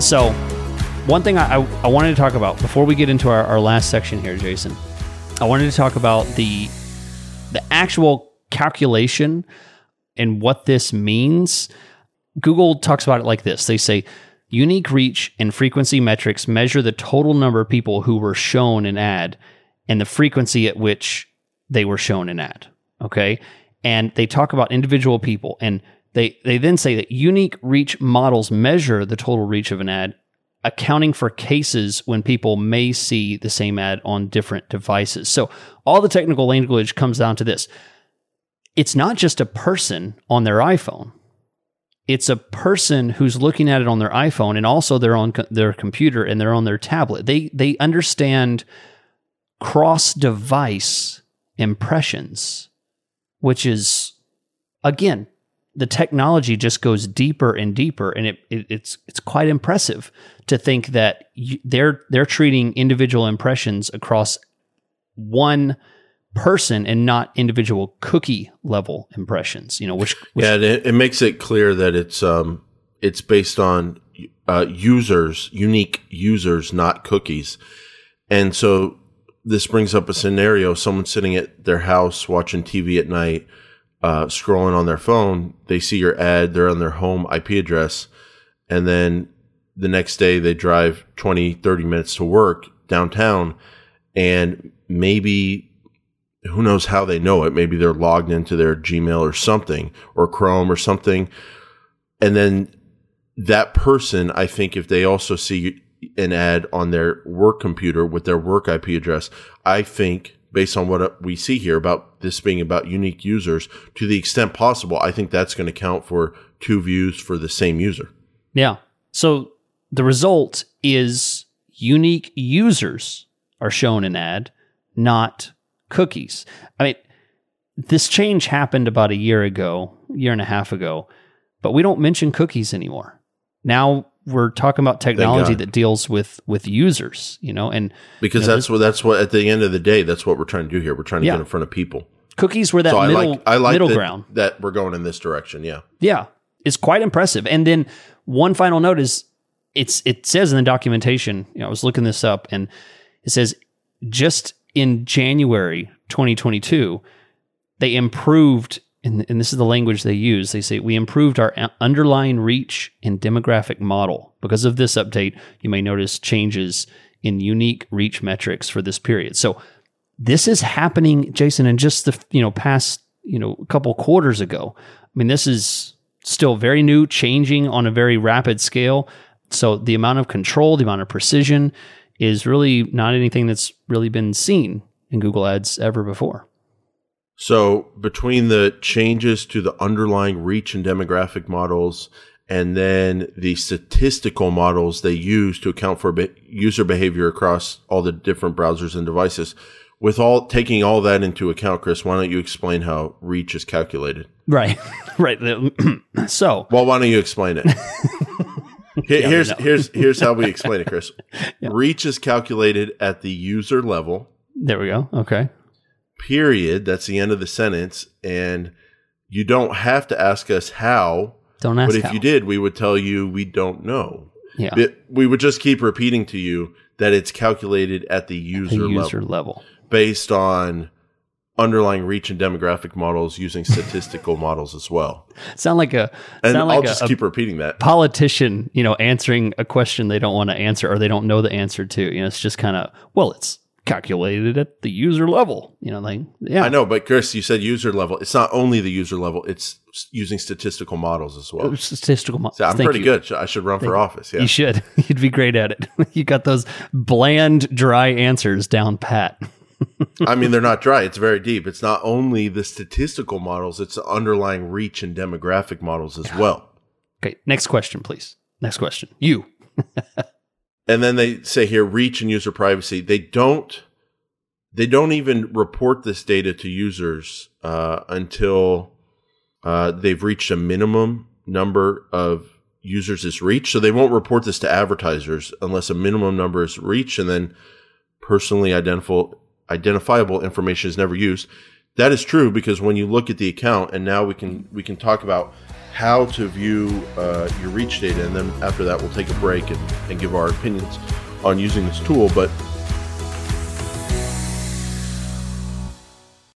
So, one thing I, I, I wanted to talk about before we get into our, our last section here, Jason, I wanted to talk about the the actual calculation and what this means. Google talks about it like this. They say unique reach and frequency metrics measure the total number of people who were shown an ad and the frequency at which they were shown an ad. Okay. And they talk about individual people and they, they then say that unique reach models measure the total reach of an ad, accounting for cases when people may see the same ad on different devices. So all the technical language comes down to this. It's not just a person on their iPhone. It's a person who's looking at it on their iPhone and also they're on co- their computer and they're on their tablet. They they understand cross device impressions, which is again the technology just goes deeper and deeper, and it, it it's it's quite impressive to think that you, they're they're treating individual impressions across one person and not individual cookie level impressions. You know, which, which yeah, it, it, makes it clear that it's um it's based on uh, users, unique users, not cookies, and so this brings up a scenario: someone sitting at their house watching TV at night uh, scrolling on their phone, they see your ad, they're on their home IP address, and then the next day they drive 20, 30 minutes to work downtown, and maybe who knows how they know it? Maybe they're logged into their Gmail or something, or Chrome or something. And then that person, I think, if they also see an ad on their work computer with their work IP address, I think based on what uh, we see here about this being about unique users to the extent possible i think that's going to count for two views for the same user. Yeah. So the result is unique users are shown an ad not cookies. I mean this change happened about a year ago year and a half ago but we don't mention cookies anymore. Now we're talking about technology that deals with with users, you know, and because you know, that's what that's what at the end of the day, that's what we're trying to do here. We're trying to yeah. get in front of people. Cookies were that so middle, I like, I like middle that, ground that we're going in this direction. Yeah, yeah, it's quite impressive. And then one final note is it's it says in the documentation. You know, I was looking this up, and it says just in January 2022, they improved and, and this is the language they use. They say, We improved our uh, underlying reach and demographic model. Because of this update, you may notice changes in unique reach metrics for this period. So this is happening, Jason, in just the you know past you know a couple quarters ago. I mean, this is still very new, changing on a very rapid scale. So the amount of control, the amount of precision is really not anything that's really been seen in Google Ads ever before. So between the changes to the underlying reach and demographic models and then the statistical models they use to account for be- user behavior across all the different browsers and devices, with all taking all that into account, Chris, why don't you explain how reach is calculated? Right, right. so, well, why don't you explain it? Here, here's here's here's how we explain it, Chris. Reach is calculated at the user level. There we go. Okay period. That's the end of the sentence. And you don't have to ask us how. Don't ask. But if how. you did, we would tell you we don't know. Yeah. It, we would just keep repeating to you that it's calculated at the user, the user level, level based on underlying reach and demographic models using statistical models as well. Sound like a and I'll like just a, keep repeating that politician, you know, answering a question they don't want to answer or they don't know the answer to. You know, it's just kind of well, it's calculated at the user level. You know, like yeah. I know, but Chris, you said user level. It's not only the user level; it's using statistical models as well. Statistical models. So I'm Thank pretty you. good. I should run Thank for office. Yeah, you should. You'd be great at it. you got those bland, dry answers down pat. I mean, they're not dry. It's very deep. It's not only the statistical models; it's the underlying reach and demographic models as well. Okay, next question, please. Next question. You. And then they say here reach and user privacy. They don't they don't even report this data to users uh, until uh, they've reached a minimum number of users is reached. So they won't report this to advertisers unless a minimum number is reached, and then personally identifiable identifiable information is never used. That is true because when you look at the account, and now we can we can talk about how to view uh, your reach data, and then after that, we'll take a break and, and give our opinions on using this tool. But